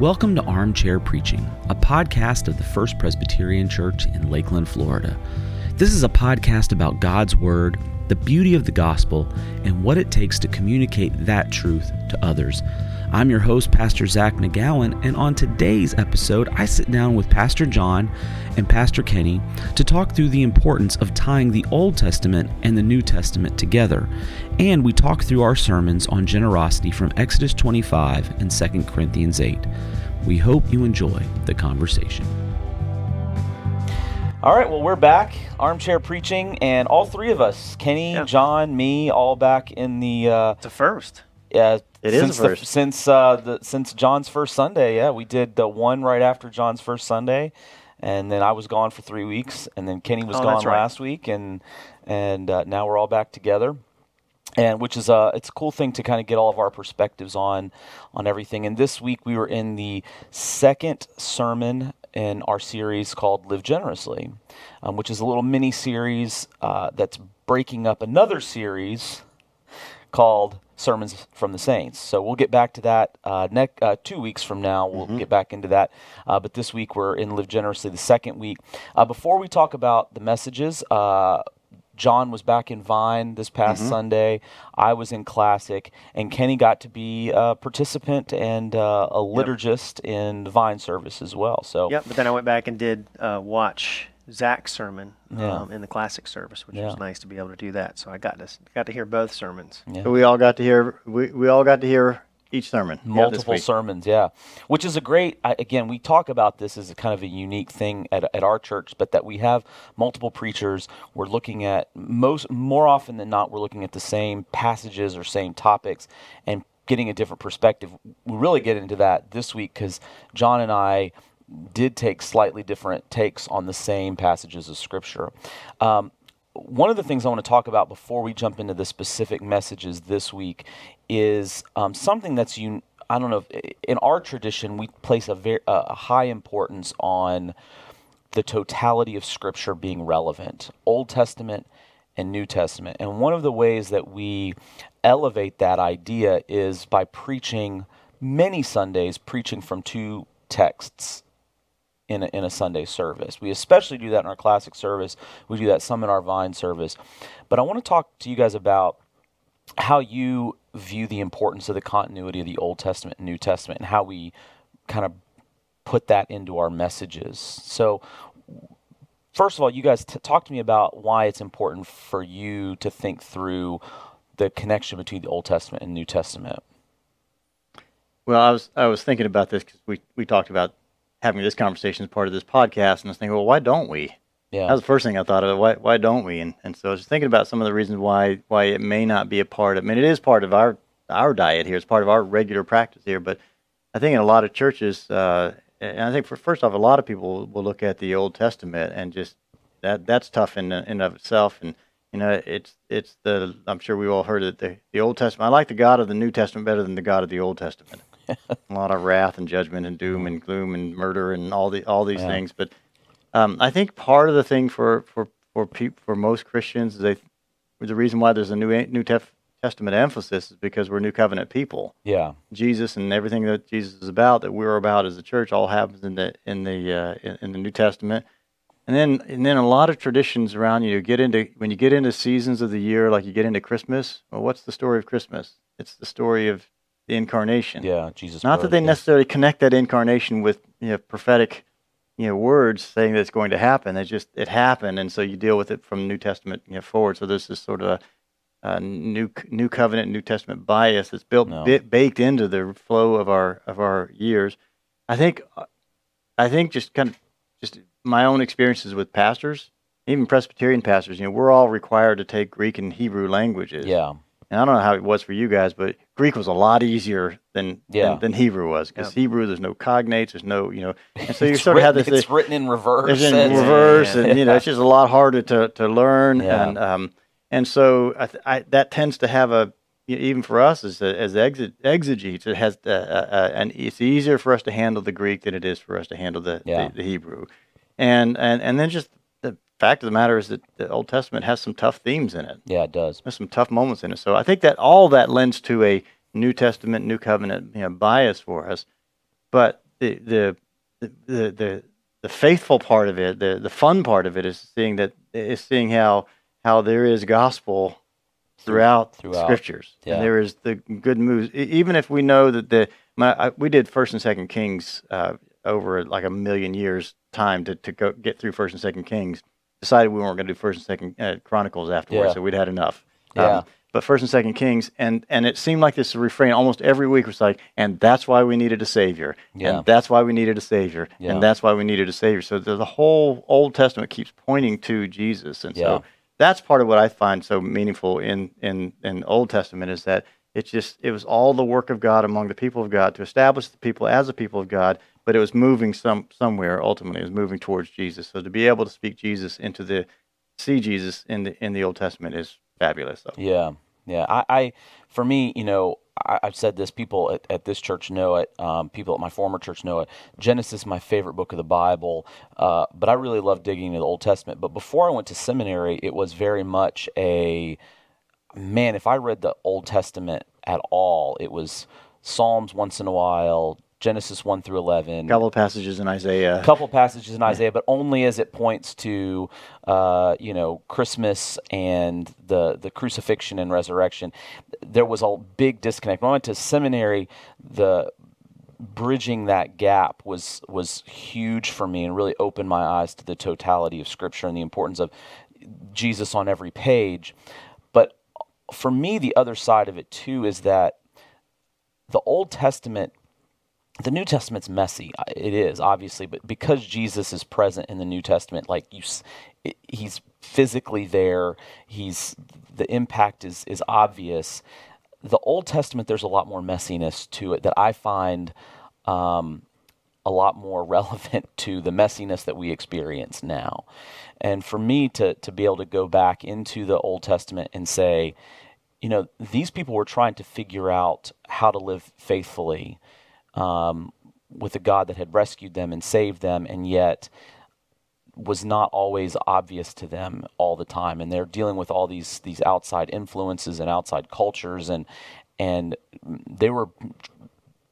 Welcome to Armchair Preaching, a podcast of the First Presbyterian Church in Lakeland, Florida. This is a podcast about God's Word, the beauty of the gospel, and what it takes to communicate that truth to others. I'm your host, Pastor Zach McGowan, and on today's episode, I sit down with Pastor John and Pastor Kenny to talk through the importance of tying the Old Testament and the New Testament together. And we talk through our sermons on generosity from Exodus 25 and 2 Corinthians 8. We hope you enjoy the conversation. All right, well, we're back, armchair preaching, and all three of us, Kenny, yeah. John, me, all back in the. Uh, it's a first. Yeah, it since is first. The, since uh, the since John's first Sunday. Yeah, we did the one right after John's first Sunday, and then I was gone for three weeks, and then Kenny was oh, gone right. last week, and and uh, now we're all back together. And which is a it's a cool thing to kind of get all of our perspectives on on everything. And this week we were in the second sermon in our series called Live Generously, um, which is a little mini series uh, that's breaking up another series called sermons from the saints. So we'll get back to that uh, next uh, two weeks from now. We'll mm-hmm. get back into that. Uh, but this week we're in Live Generously, the second week. Uh, before we talk about the messages, uh, John was back in Vine this past mm-hmm. Sunday. I was in Classic, and Kenny got to be a participant and uh, a liturgist yep. in the Vine service as well. So yep. But then I went back and did watch Zach's sermon yeah. um, in the classic service, which yeah. was nice to be able to do that. So I got to got to hear both sermons. Yeah. So we all got to hear we, we all got to hear each sermon, multiple sermons, yeah. Which is a great. I, again, we talk about this as a kind of a unique thing at at our church, but that we have multiple preachers. We're looking at most more often than not, we're looking at the same passages or same topics and getting a different perspective. We really get into that this week because John and I did take slightly different takes on the same passages of Scripture. Um, one of the things I want to talk about before we jump into the specific messages this week is um, something that's un- I don't know. In our tradition, we place a very a high importance on the totality of Scripture being relevant, Old Testament and New Testament. And one of the ways that we elevate that idea is by preaching many Sundays, preaching from two texts in a, in a Sunday service. We especially do that in our classic service. We do that some in our Vine service. But I want to talk to you guys about how you view the importance of the continuity of the Old Testament and New Testament and how we kind of put that into our messages. So, first of all, you guys t- talk to me about why it's important for you to think through the connection between the Old Testament and New Testament. Well, I was I was thinking about this because we we talked about having this conversation as part of this podcast, and I was thinking, well, why don't we? Yeah. That was the first thing I thought of. Why why don't we? And and so I was thinking about some of the reasons why why it may not be a part of. I mean, it is part of our our diet here. It's part of our regular practice here. But I think in a lot of churches, uh, and I think for first off, a lot of people will look at the Old Testament and just that that's tough in in of itself. And you know, it's it's the I'm sure we all heard it. The the Old Testament. I like the God of the New Testament better than the God of the Old Testament. a lot of wrath and judgment and doom and gloom and murder and all the all these yeah. things. But um, I think part of the thing for for for peop, for most Christians is they the reason why there's a new New Tef, Testament emphasis is because we're New Covenant people. Yeah, Jesus and everything that Jesus is about, that we're about as a church, all happens in the in the uh, in, in, the New Testament. And then and then a lot of traditions around you get into when you get into seasons of the year, like you get into Christmas. Well, what's the story of Christmas? It's the story of the incarnation. Yeah, Jesus. Not that they necessarily connect that incarnation with you know, prophetic you know words saying that it's going to happen. It just it happened, and so you deal with it from New Testament you know, forward. So there's this sort of a, new New Covenant, New Testament bias that's built no. baked into the flow of our of our years. I think I think just kind of just my own experiences with pastors, even Presbyterian pastors. You know, we're all required to take Greek and Hebrew languages. Yeah. And I don't know how it was for you guys, but Greek was a lot easier than yeah. than, than, Hebrew was because Hebrew there's no cognates, there's no you know, and so you sort written, of have this. It's written in reverse. It's in reverse, and, and you know, it's just a lot harder to to learn, yeah. and um, and so I, I, that tends to have a even for us as as exegetes, it has uh, uh, uh, and it's easier for us to handle the Greek than it is for us to handle the, yeah. the, the Hebrew, and and and then just fact of the matter is that the Old Testament has some tough themes in it. Yeah, it does. There's some tough moments in it. So I think that all that lends to a New Testament, New Covenant you know, bias for us. But the, the the the the faithful part of it, the the fun part of it is seeing that is seeing how how there is gospel throughout, throughout. scriptures, yeah. and there is the good news, Even if we know that the my, I, we did First and Second Kings uh, over like a million years time to to go get through First and Second Kings. Decided we weren't going to do First and Second uh, Chronicles afterwards, yeah. so we'd had enough. Yeah. Um, but First and Second Kings, and and it seemed like this refrain almost every week was like, and that's why we needed a savior, yeah. and that's why we needed a savior, yeah. and that's why we needed a savior. So the, the whole Old Testament keeps pointing to Jesus, and yeah. so that's part of what I find so meaningful in in in Old Testament is that it's just it was all the work of God among the people of God to establish the people as a people of God, but it was moving some somewhere ultimately. It was moving towards Jesus. So to be able to speak Jesus into the see Jesus in the in the Old Testament is fabulous. Yeah, yeah. I, I, for me, you know, I, have said this. People at, at, this church know it. Um, people at my former church know it. Genesis is my favorite book of the Bible, uh, but I really love digging into the Old Testament. But before I went to seminary, it was very much a man. If I read the Old Testament at all, it was Psalms once in a while, Genesis 1 through 11. A couple passages in Isaiah. A couple passages in Isaiah, but only as it points to, uh, you know, Christmas and the, the crucifixion and resurrection. There was a big disconnect. When I went to seminary, the bridging that gap was was huge for me and really opened my eyes to the totality of Scripture and the importance of Jesus on every page. But for me, the other side of it too is that the Old Testament the New Testament's messy. It is obviously, but because Jesus is present in the New Testament, like you, he's physically there. He's the impact is is obvious. The Old Testament, there's a lot more messiness to it that I find um, a lot more relevant to the messiness that we experience now. And for me to to be able to go back into the Old Testament and say, you know, these people were trying to figure out how to live faithfully um, with a God that had rescued them and saved them, and yet was not always obvious to them all the time. And they're dealing with all these these outside influences and outside cultures, and and they were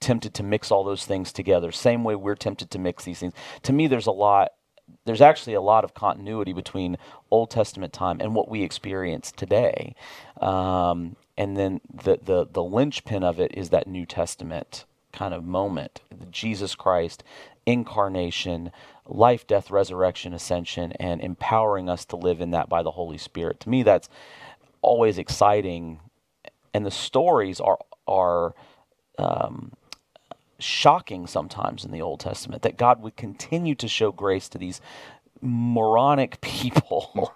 tempted to mix all those things together. Same way we're tempted to mix these things. To me, there's a lot. There's actually a lot of continuity between Old Testament time and what we experience today. Um, and then the, the the linchpin of it is that New Testament kind of moment Jesus Christ, incarnation, life, death, resurrection, ascension, and empowering us to live in that by the Holy Spirit. To me, that's always exciting. And the stories are, are, um, shocking sometimes in the Old Testament that God would continue to show grace to these moronic people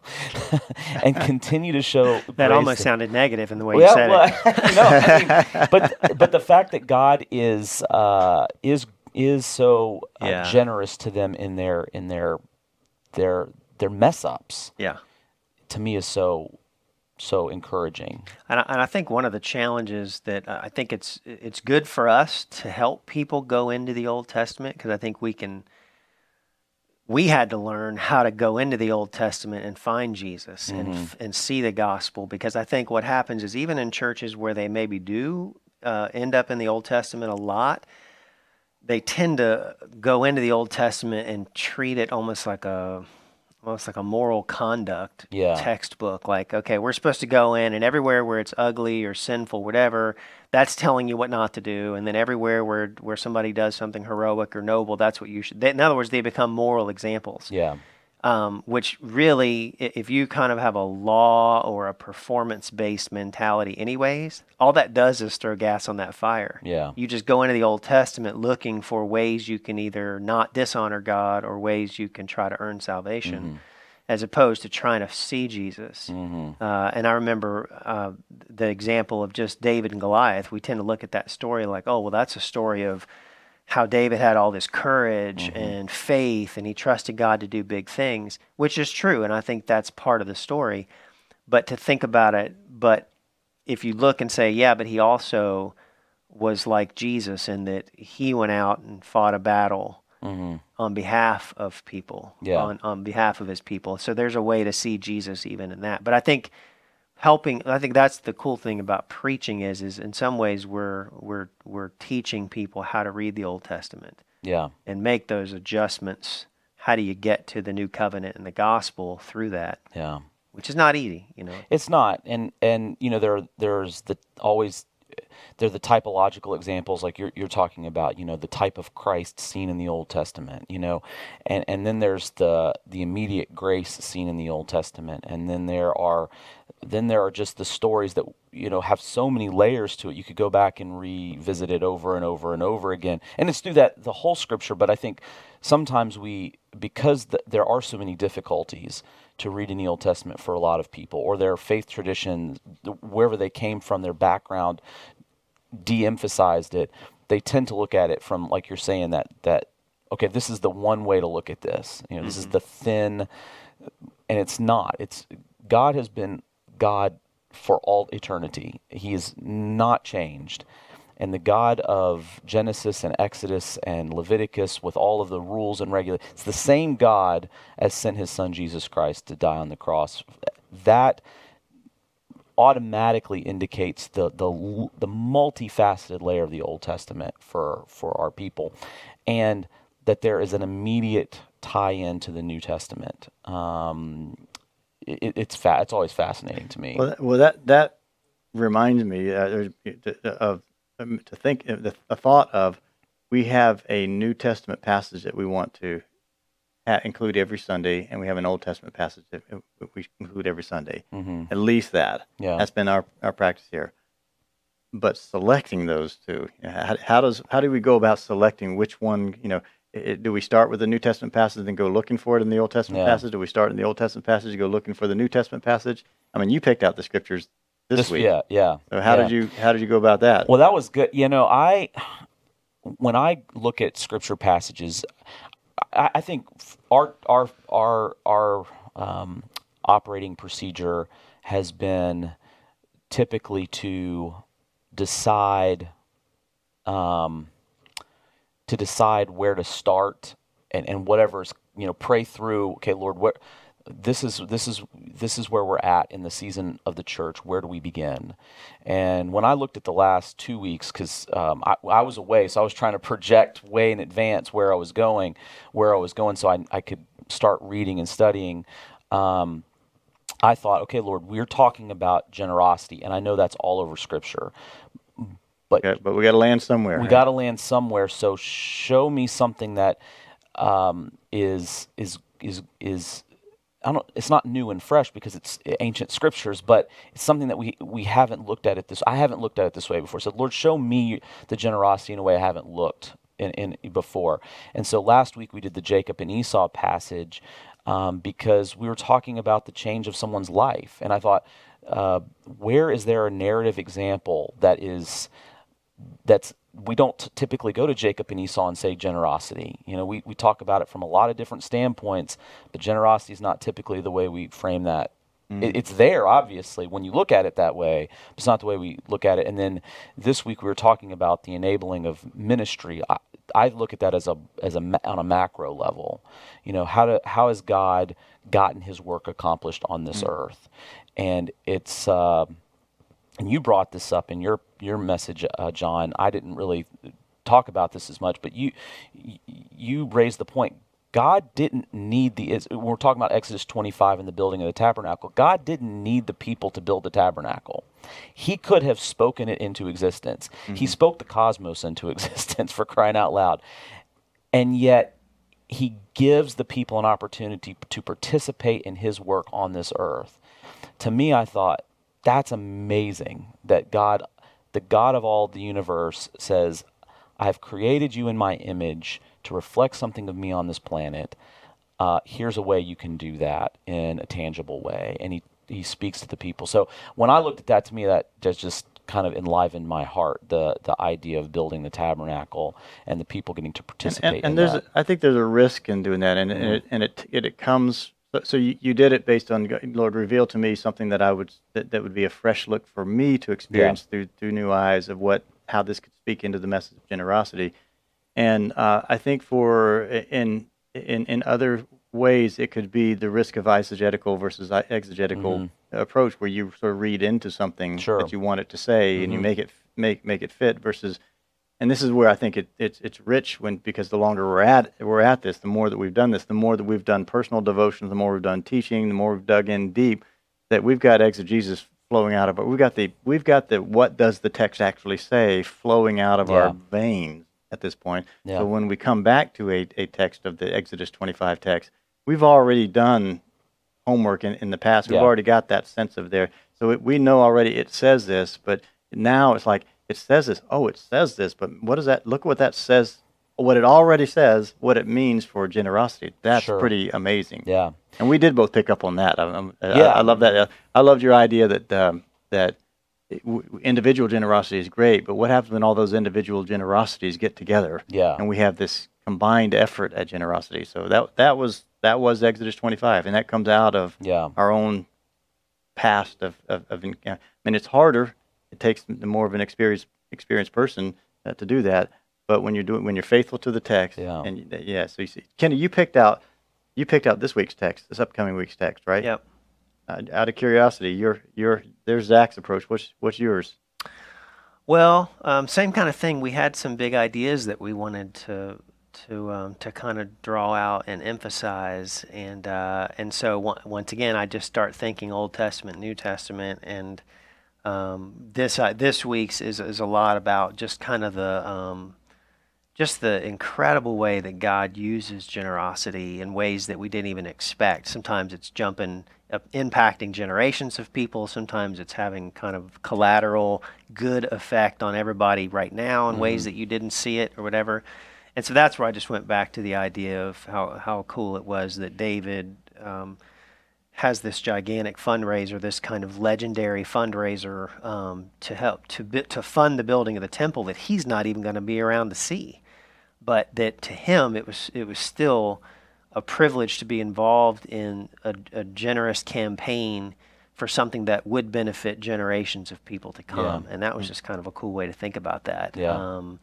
and continue to show that almost to, sounded negative in the way well, you said well, it. no, I mean, but but the fact that God is uh, is is so uh, yeah. generous to them in their in their their their mess ups. Yeah, to me is so so encouraging. And I, and I think one of the challenges that uh, I think it's it's good for us to help people go into the Old Testament because I think we can we had to learn how to go into the Old Testament and find Jesus mm-hmm. and and see the gospel because I think what happens is even in churches where they maybe do uh, end up in the Old Testament a lot, they tend to go into the Old Testament and treat it almost like a almost like a moral conduct yeah. textbook. Like, okay, we're supposed to go in, and everywhere where it's ugly or sinful, whatever, that's telling you what not to do. And then everywhere where where somebody does something heroic or noble, that's what you should. They, in other words, they become moral examples. Yeah. Um, which really, if you kind of have a law or a performance based mentality, anyways, all that does is throw gas on that fire. Yeah. You just go into the Old Testament looking for ways you can either not dishonor God or ways you can try to earn salvation. Mm-hmm. As opposed to trying to see Jesus. Mm-hmm. Uh, and I remember uh, the example of just David and Goliath. We tend to look at that story like, oh, well, that's a story of how David had all this courage mm-hmm. and faith and he trusted God to do big things, which is true. And I think that's part of the story. But to think about it, but if you look and say, yeah, but he also was like Jesus in that he went out and fought a battle mm-hmm. on behalf of people, yeah. on, on behalf of his people. So there's a way to see Jesus even in that. But I think helping i think that's the cool thing about preaching is is in some ways we're we're we're teaching people how to read the old testament Yeah. And make those adjustments. How do you get to the new covenant and the gospel through that? Yeah. Which is not easy, you know. It's not. And and you know there there's the always they're the typological examples like you're you're talking about you know the type of Christ seen in the Old Testament you know? And and then there's the the immediate grace seen in the Old Testament. And then there are then there are just the stories that you know have so many layers to it. You could go back and revisit it over and over and over again. And it's through that the whole scripture. But I think sometimes we because the, there are so many difficulties to read in the Old Testament for a lot of people, or their faith tradition, wherever they came from, their background, de-emphasized it. They tend to look at it from, like you're saying, that that okay, this is the one way to look at this. You know, mm-hmm. this is mm-hmm. the thin, and it's not. It's God has been God for all eternity. He is not changed and the God of Genesis and Exodus and Leviticus with all of the rules and regulations. It's the same God as sent his son Jesus Christ to die on the cross. That automatically indicates the the the multifaceted layer of the Old Testament for for our people, and that there is an immediate tie-in to the New Testament. Um, it, it's fa- it's always fascinating to me. Well, well that that reminds me uh, of um, to think uh, the, the thought of we have a New Testament passage that we want to ha- include every Sunday, and we have an Old Testament passage that we include every Sunday. Mm-hmm. At least that. Yeah. That's been our, our practice here. But selecting those two, how, how does how do we go about selecting which one? You know, it, do we start with the New Testament passage and go looking for it in the Old Testament yeah. passage? Do we start in the Old Testament passage and go looking for the New Testament passage? I mean, you picked out the scriptures this, this week. Yeah, yeah. So how yeah. did you how did you go about that? Well, that was good. You know, I when I look at scripture passages, I, I think our our our our um, operating procedure has been typically to decide um, to decide where to start and, and whatever's you know pray through okay lord what this is this is this is where we're at in the season of the church. Where do we begin? And when I looked at the last two weeks, because um, I, I, was away, so I was trying to project way in advance where I was going, where I was going, so I, I could start reading and studying. Um, I thought, okay, Lord, we're talking about generosity, and I know that's all over Scripture, but okay, but we got to land somewhere. We got to land somewhere. So show me something that um, is is is is it's not new and fresh because it's ancient scriptures, but it's something that we, we haven't looked at it this. I haven't looked at it this way before. So, Lord, show me the generosity in a way I haven't looked in, in before. And so, last week we did the Jacob and Esau passage um, because we were talking about the change of someone's life, and I thought, uh, where is there a narrative example that is that's we don't t- typically go to Jacob and Esau and say generosity. You know, we, we talk about it from a lot of different standpoints, but generosity is not typically the way we frame that. Mm. It, it's there, obviously, when you look at it that way, but it's not the way we look at it. And then this week we were talking about the enabling of ministry. I, I look at that as a as a on a macro level. You know, how to how has God gotten His work accomplished on this mm. earth? And it's. Uh, and you brought this up in your your message, uh, John. I didn't really talk about this as much, but you you raised the point. God didn't need the. We're talking about Exodus 25 and the building of the tabernacle. God didn't need the people to build the tabernacle. He could have spoken it into existence. Mm-hmm. He spoke the cosmos into existence for crying out loud, and yet he gives the people an opportunity to participate in his work on this earth. To me, I thought that's amazing that God, the God of all the universe, says, I've created you in my image to reflect something of me on this planet. Uh, here's a way you can do that in a tangible way. And he, he speaks to the people. So when I looked at that, to me, that just, just kind of enlivened my heart the the idea of building the tabernacle and the people getting to participate. And, and, and there's, that. I think there's a risk in doing that, and, mm-hmm. and, it, and it, it, it comes so, so you, you did it based on Lord reveal to me something that I would that, that would be a fresh look for me to experience yeah. through through new eyes of what how this could speak into the message of generosity, and uh, I think for in in in other ways it could be the risk of eisegetical versus exegetical mm-hmm. approach where you sort of read into something sure. that you want it to say mm-hmm. and you mm-hmm. make it make make it fit versus and this is where I think it, it's it's rich when because the longer we're at we're at this, the more that we've done this, the more that we've done personal devotions, the more we've done teaching, the more we've dug in deep, that we've got exegesis flowing out of it. We've got the we've got the what does the text actually say flowing out of yeah. our veins at this point. Yeah. So when we come back to a, a text of the Exodus 25 text, we've already done homework in, in the past. We've yeah. already got that sense of there. So it, we know already it says this, but now it's like it says this. Oh, it says this, but what does that? Look what that says. What it already says, what it means for generosity. That's sure. pretty amazing. Yeah. And we did both pick up on that. I, yeah. I, I love that. I loved your idea that um, that individual generosity is great, but what happens when all those individual generosities get together? Yeah. And we have this combined effort at generosity. So that that was that was Exodus 25, and that comes out of yeah. our own past of, of, of I mean, it's harder. It takes more of an experienced experienced person uh, to do that. But when you're doing when you're faithful to the text, yeah, and yeah, so you see, Kenny, you picked out you picked out this week's text, this upcoming week's text, right? Yep. Uh, out of curiosity, your your there's Zach's approach. What's what's yours? Well, um, same kind of thing. We had some big ideas that we wanted to to um, to kind of draw out and emphasize, and uh, and so once again, I just start thinking Old Testament, New Testament, and um, this uh, this week's is is a lot about just kind of the um, just the incredible way that God uses generosity in ways that we didn't even expect. Sometimes it's jumping, uh, impacting generations of people. Sometimes it's having kind of collateral good effect on everybody right now in mm-hmm. ways that you didn't see it or whatever. And so that's where I just went back to the idea of how, how cool it was that David um, has this gigantic fundraiser, this kind of legendary fundraiser um, to help to to fund the building of the temple that he's not even going to be around to see, but that to him it was it was still a privilege to be involved in a, a generous campaign for something that would benefit generations of people to come, yeah. and that was just kind of a cool way to think about that. Yeah. Um,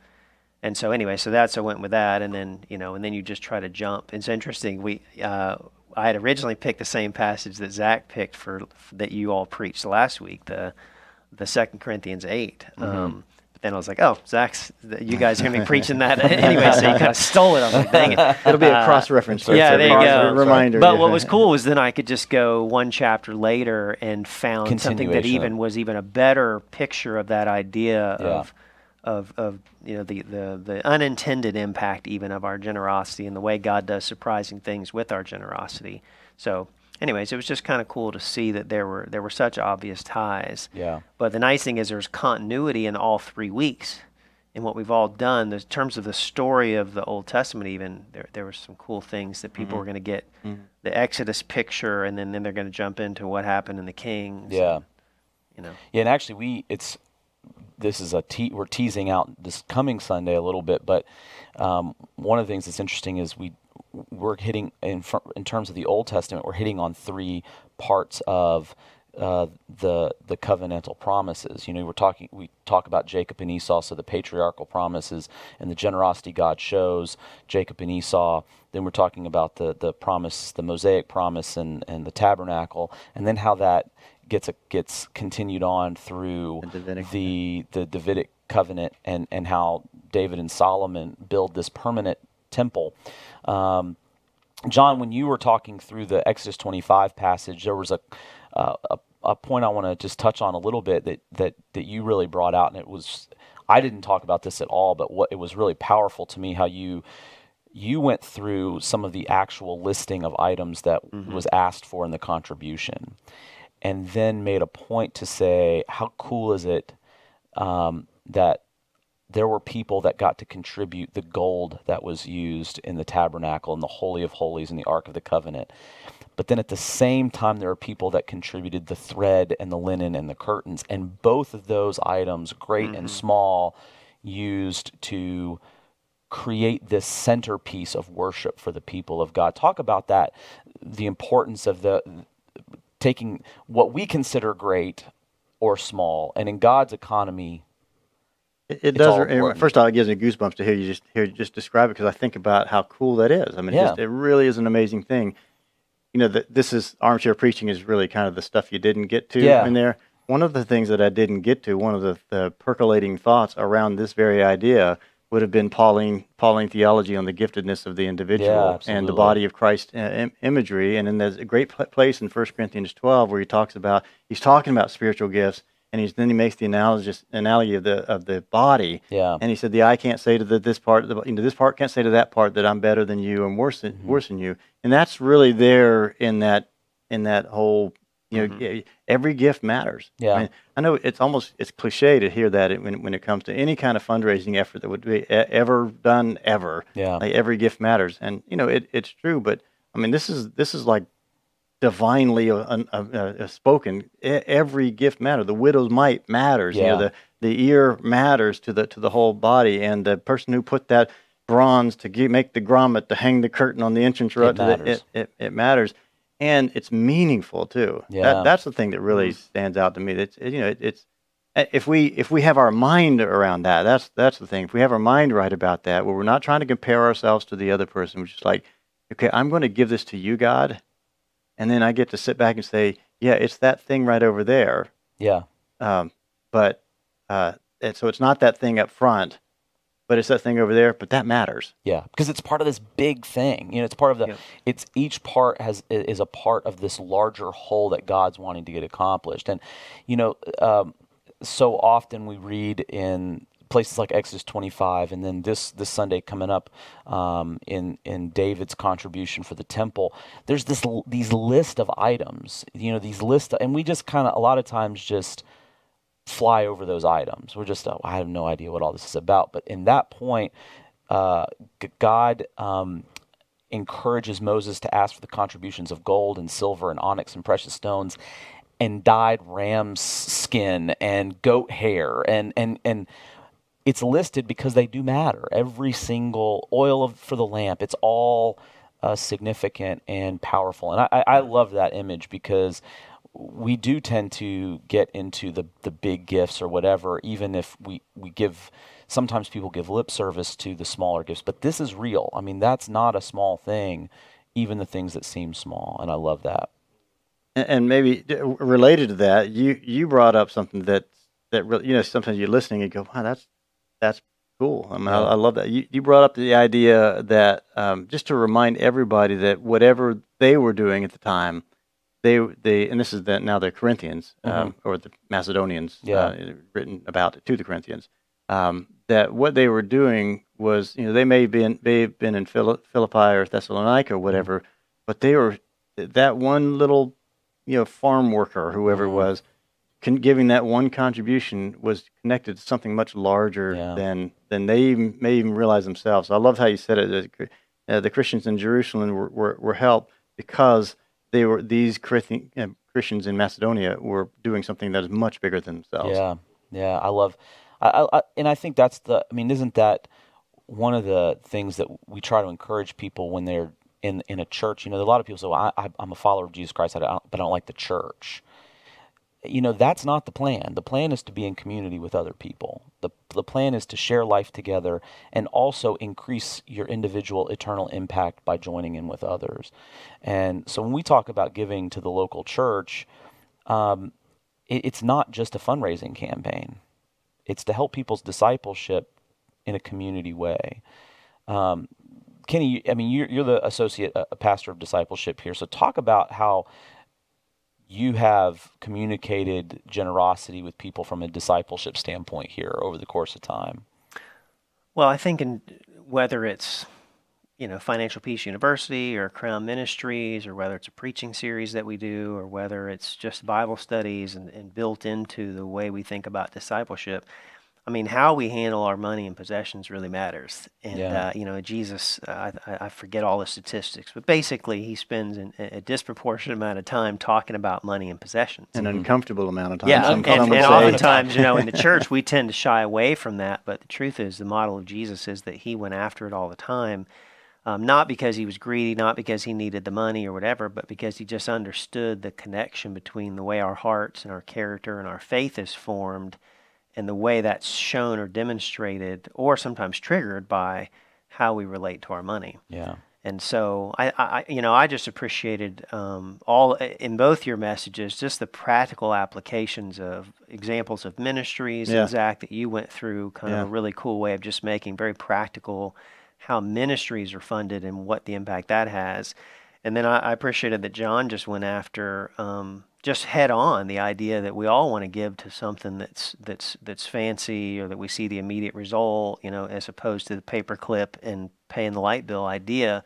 and so anyway, so that's I went with that, and then you know, and then you just try to jump. It's interesting. We uh, I had originally picked the same passage that Zach picked for, that you all preached last week, the the Second Corinthians 8 mm-hmm. um, but then I was like, oh, Zach's, you guys are going to be preaching that anyway, so you kind of stole it. I was like, dang it. It'll be a uh, cross reference. yeah, there you go. Reminder. But what was cool was then I could just go one chapter later and found something that even was even a better picture of that idea yeah. of of, of you know the, the, the unintended impact even of our generosity and the way God does surprising things with our generosity. So anyways, it was just kind of cool to see that there were there were such obvious ties. Yeah. But the nice thing is there's continuity in all three weeks in what we've all done. In terms of the story of the Old Testament, even there there were some cool things that people mm-hmm. were going to get mm-hmm. the Exodus picture, and then then they're going to jump into what happened in the Kings. Yeah. And, you know. Yeah, and actually, we it's this is a te- we're teasing out this coming Sunday a little bit, but um, one of the things that's interesting is we we're hitting in fr- in terms of the Old Testament, we're hitting on three parts of uh, the the covenantal promises. You know, we're talking we talk about Jacob and Esau, so the patriarchal promises and the generosity God shows Jacob and Esau. Then we're talking about the the promise, the Mosaic promise, and and the tabernacle, and then how that gets a, gets continued on through the Davidic, the, the Davidic covenant and and how David and Solomon build this permanent temple. Um, John, when you were talking through the Exodus 25 passage, there was a uh, a, a point I want to just touch on a little bit that that that you really brought out, and it was I didn't talk about this at all, but what it was really powerful to me how you you went through some of the actual listing of items that mm-hmm. was asked for in the contribution and then made a point to say, how cool is it um, that there were people that got to contribute the gold that was used in the tabernacle and the Holy of Holies and the Ark of the Covenant. But then at the same time, there are people that contributed the thread and the linen and the curtains. And both of those items, great mm-hmm. and small, used to create this centerpiece of worship for the people of God. Talk about that, the importance of the taking what we consider great or small, and in God's economy, it, it does. First of all, it gives me goosebumps to hear you just hear you just describe it because I think about how cool that is. I mean, yeah. it, just, it really is an amazing thing. You know, the, this is armchair preaching is really kind of the stuff you didn't get to yeah. in there. one of the things that I didn't get to, one of the, the percolating thoughts around this very idea would have been Pauline Pauline theology on the giftedness of the individual yeah, and the body of Christ uh, Im- imagery. And then there's a great pl- place in 1 Corinthians 12 where he talks about he's talking about spiritual gifts, and he's then he makes the analogy analogy of the of the body. Yeah. And he said the eye can't say to the, this part, the, you know, this part can't say to that part that I'm better than you and worse than, mm-hmm. worse than you. And that's really there in that in that whole you know, mm-hmm. every gift matters. Yeah. I, mean, I, know it's almost it's cliche to hear that when when it comes to any kind of fundraising effort that would be ever done ever. Yeah. Like every gift matters, and you know it, it's true. But I mean, this is this is like divinely uh, uh, uh, spoken. Every gift matters. The widow's mite matters. Yeah. You know, the the ear matters to the to the whole body, and the person who put that bronze to get, make the grommet to hang the curtain on the entrance road, it, it, it, it matters and it's meaningful too. Yeah. That, that's the thing that really mm-hmm. stands out to me. It, you know it, it's eh, if we if we have our mind around that, that's that's the thing. If we have our mind right about that, where we're not trying to compare ourselves to the other person, we're just like, okay, I'm going to give this to you, God, and then I get to sit back and say, yeah, it's that thing right over there. Yeah. Um, but uh, so it's not that thing up front but it's that thing over there but that matters yeah because it's part of this big thing you know it's part of the yep. it's each part has is a part of this larger whole that god's wanting to get accomplished and you know um, so often we read in places like Exodus 25, and then this this Sunday coming up um, in in David's contribution for the temple. There's this these list of items, you know, these list, of, and we just kind of a lot of times just fly over those items. We're just, oh, I have no idea what all this is about. But in that point, uh, God um, encourages Moses to ask for the contributions of gold and silver and onyx and precious stones and dyed ram's skin and goat hair and and and it's listed because they do matter. Every single oil of, for the lamp, it's all uh, significant and powerful. And I, I love that image because we do tend to get into the the big gifts or whatever, even if we we give. Sometimes people give lip service to the smaller gifts, but this is real. I mean, that's not a small thing, even the things that seem small, and I love that. And maybe related to that, you you brought up something that that really, you know, sometimes you're listening and go, wow, that's that's cool. I mean, yeah. I, I, love that. You you brought up the idea that um, just to remind everybody that whatever they were doing at the time they they and this is the, now the Corinthians mm-hmm. um, or the Macedonians yeah. uh, written about to the Corinthians um, that what they were doing was you know they may have been may have been in Philippi or Thessalonica or whatever, mm-hmm. but they were that one little you know farm worker or whoever mm-hmm. was con- giving that one contribution was connected to something much larger yeah. than than they even, may even realize themselves. I love how you said it. Uh, the Christians in Jerusalem were, were, were helped because they were these uh, Christians in Macedonia were doing something that is much bigger than themselves. Yeah, yeah, I love, I, I, and I think that's the. I mean, isn't that one of the things that we try to encourage people when they're in in a church? You know, a lot of people say, well, I, am a follower of Jesus Christ, but I don't like the church you know that's not the plan. The plan is to be in community with other people. The, the plan is to share life together and also increase your individual eternal impact by joining in with others. And so when we talk about giving to the local church um, it, it's not just a fundraising campaign. It's to help people's discipleship in a community way. Um, kenny i mean you're, you're the associate uh, pastor of discipleship here. So talk about how you have communicated generosity with people from a discipleship standpoint here over the course of time? Well, I think in whether it's you know Financial Peace University or Crown Ministries, or whether it's a preaching series that we do, or whether it's just Bible studies and, and built into the way we think about discipleship, I mean, how we handle our money and possessions really matters. And, yeah. uh, you know, Jesus, uh, I, I, forget all the statistics, but basically he spends an, a disproportionate amount of time talking about money and possessions. An mm-hmm. uncomfortable amount of time. Yeah, and, and, and oftentimes, you know, in the church, we tend to shy away from that. But the truth is, the model of Jesus is that he went after it all the time. Um, not because he was greedy, not because he needed the money or whatever, but because he just understood the connection between the way our hearts and our character and our faith is formed – and the way that's shown or demonstrated or sometimes triggered by how we relate to our money. Yeah. And so I, I you know, I just appreciated um, all in both your messages, just the practical applications of examples of ministries, yeah. Zach, that you went through, kind yeah. of a really cool way of just making very practical how ministries are funded and what the impact that has. And then I, I appreciated that John just went after um, just head on the idea that we all want to give to something that's that's that's fancy or that we see the immediate result, you know, as opposed to the paperclip and paying the light bill idea.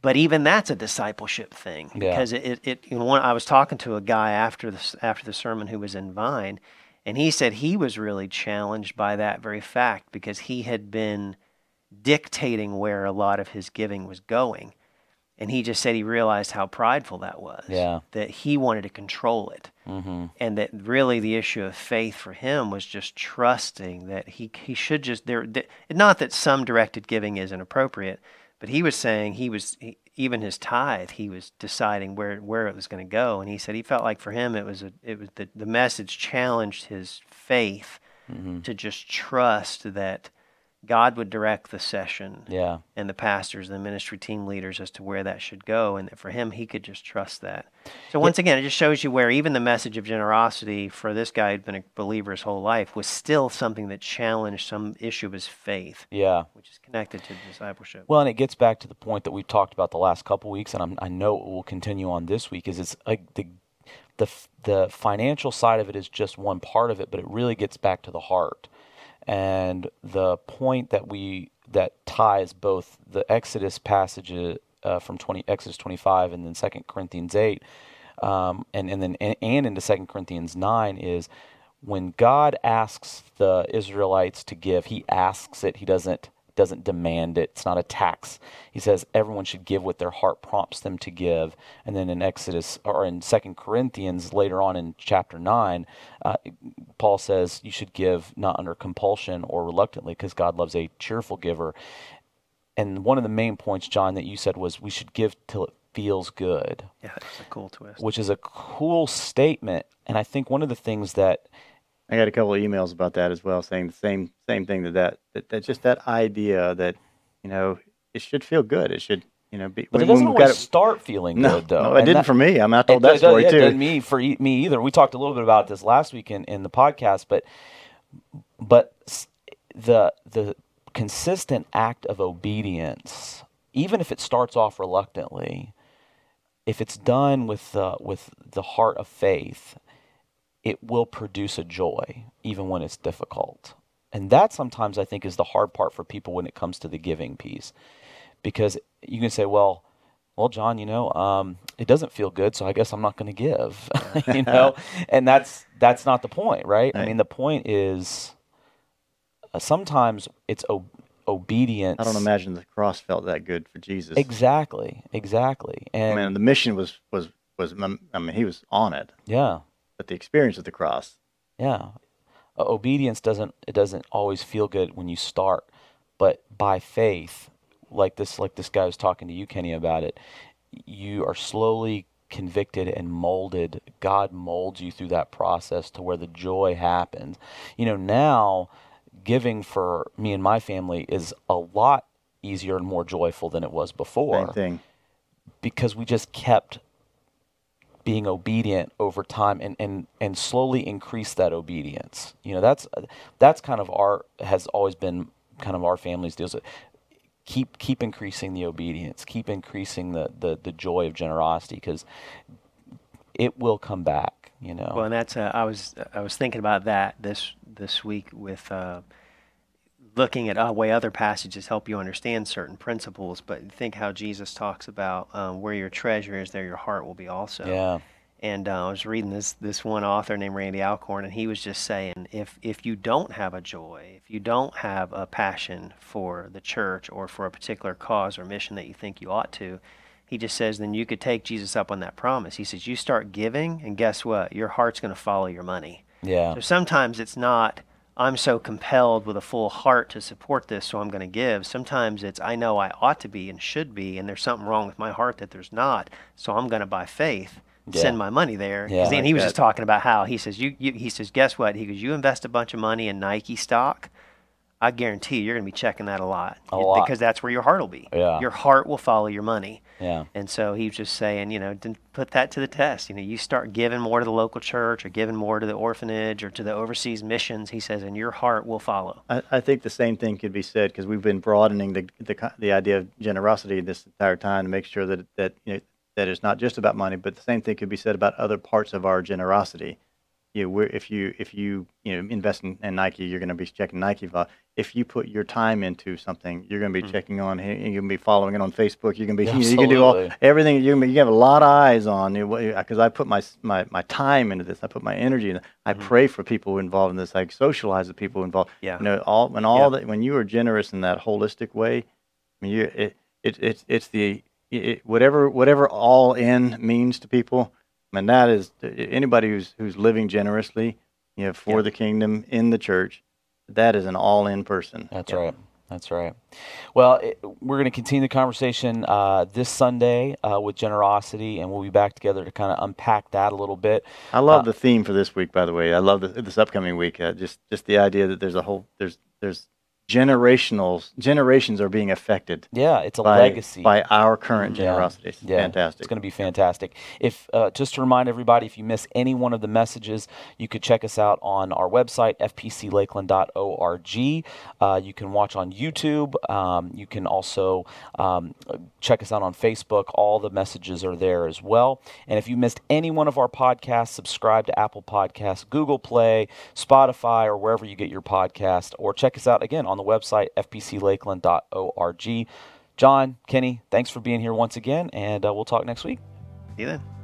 But even that's a discipleship thing yeah. because it, it, it you know, one, I was talking to a guy after the after the sermon who was in Vine, and he said he was really challenged by that very fact because he had been dictating where a lot of his giving was going and he just said he realized how prideful that was. Yeah. That he wanted to control it. Mm-hmm. And that really the issue of faith for him was just trusting that he, he should just, there, not that some directed giving is inappropriate, but he was saying he was, he, even his tithe, he was deciding where, where it was going to go. And he said he felt like for him it was, a, it was the, the message challenged his faith mm-hmm. to just trust that God would direct the session yeah. and the pastors and the ministry team leaders as to where that should go. And that for him, he could just trust that. So, once yeah. again, it just shows you where even the message of generosity for this guy who'd been a believer his whole life was still something that challenged some issue of his faith. Yeah. Which is connected to discipleship. Well, and it gets back to the point that we've talked about the last couple weeks, and I'm, i know it will continue on this week, is it's like the, the, the financial side of it is just one part of it, but it really gets back to the heart and the point that we that ties both the Exodus passage uh, from 20 Exodus 25 and then Second Corinthians 8 um, and and then and, and into Second Corinthians 9 is when God asks the Israelites to give, He asks it. He doesn't doesn't demand it. It's not a tax. He says everyone should give what their heart prompts them to give. And then in Exodus or in Second Corinthians later on in chapter nine, uh, Paul says you should give not under compulsion or reluctantly because God loves a cheerful giver. And one of the main points, John, that you said was we should give till it feels good. Yeah, it's a cool twist. Which is a cool statement. And I think one of the things that I got a couple of emails about that as well, saying the same same thing that that, that, that just that idea that you know it should feel good. It should you know be. But it doesn't always start feeling no, good though. No, it didn't that, for me. I mean, I told that story it, too. It me for me either. We talked a little bit about this last week in, in the podcast, but but the the consistent act of obedience, even if it starts off reluctantly, if it's done with uh, with the heart of faith it will produce a joy even when it's difficult. And that sometimes I think is the hard part for people when it comes to the giving piece. Because you can say, well, well, John, you know, um, it doesn't feel good, so I guess I'm not going to give, you know, and that's that's not the point, right? right. I mean, the point is uh, sometimes it's o- obedience. I don't imagine the cross felt that good for Jesus. Exactly, exactly. And I mean, the mission was was was I mean, he was on it. Yeah, but the experience of the cross. Yeah, uh, obedience doesn't it doesn't always feel good when you start, but by faith, like this like this guy was talking to you, Kenny, about it, you are slowly convicted and molded. God molds you through that process to where the joy happens. You know, now giving for me and my family is a lot easier and more joyful than it was before. Same thing. Because we just kept being obedient over time and, and, and slowly increase that obedience. You know, that's that's kind of our has always been kind of our family's deals. Keep keep increasing the obedience, keep increasing the the, the joy of generosity because it will come back. You know. Well, and that's uh, I was I was thinking about that this this week with. Uh, looking at uh, way other passages help you understand certain principles, but think how Jesus talks about um, where your treasure is, there your heart will be also. Yeah. And uh, I was reading this this one author named Randy Alcorn, and he was just saying, if if you don't have a joy, if you don't have a passion for the church or for a particular cause or mission that you think you ought to, he just says, then you could take Jesus up on that promise. He says, you start giving, and guess what? Your heart's going to follow your money. Yeah. So sometimes it's not I'm so compelled with a full heart to support this, so I'm going to give. Sometimes it's I know I ought to be and should be, and there's something wrong with my heart that there's not, so I'm going to by faith yeah. send my money there. Yeah, then he was that. just talking about how he says you, you he says guess what he goes you invest a bunch of money in Nike stock, I guarantee you're going to be checking that a lot. A lot. Because that's where your heart will be. Yeah. Your heart will follow your money. Yeah. And so he's just saying, you know, put that to the test. You know, you start giving more to the local church or giving more to the orphanage or to the overseas missions, he says, and your heart will follow. I, I think the same thing could be said because we've been broadening the, the, the idea of generosity this entire time to make sure that, that, you know, that it's not just about money, but the same thing could be said about other parts of our generosity you know, if you if you you know invest in, in Nike, you're going to be checking Nike. If you put your time into something, you're going to be mm-hmm. checking on. You're going to be following it on Facebook. You're going to be you, you can do all everything. You can, you have a lot of eyes on because I put my, my my time into this. I put my energy. in I mm-hmm. pray for people involved in this. I socialize with people involved. Yeah. You know, all when all yeah. that when you are generous in that holistic way, I mean, you it, it it's it's the it, whatever whatever all in means to people and that is anybody who's who's living generously, you know, for the kingdom in the church. That is an all-in person. That's right. That's right. Well, it, we're going to continue the conversation uh, this Sunday uh, with generosity, and we'll be back together to kind of unpack that a little bit. I love uh, the theme for this week, by the way. I love the, this upcoming week. Uh, just just the idea that there's a whole there's there's generational generations are being affected. Yeah, it's a by, legacy by our current generosity. Yeah, yeah. fantastic. It's going to be fantastic. If uh, just to remind everybody, if you miss any one of the messages, you could check us out on our website fpclakeland.org. Uh, you can watch on YouTube. Um, you can also um, check us out on Facebook. All the messages are there as well. And if you missed any one of our podcasts, subscribe to Apple Podcasts, Google Play, Spotify, or wherever you get your podcast, or check us out again on the website, fpclakeland.org. John, Kenny, thanks for being here once again, and uh, we'll talk next week. See you then.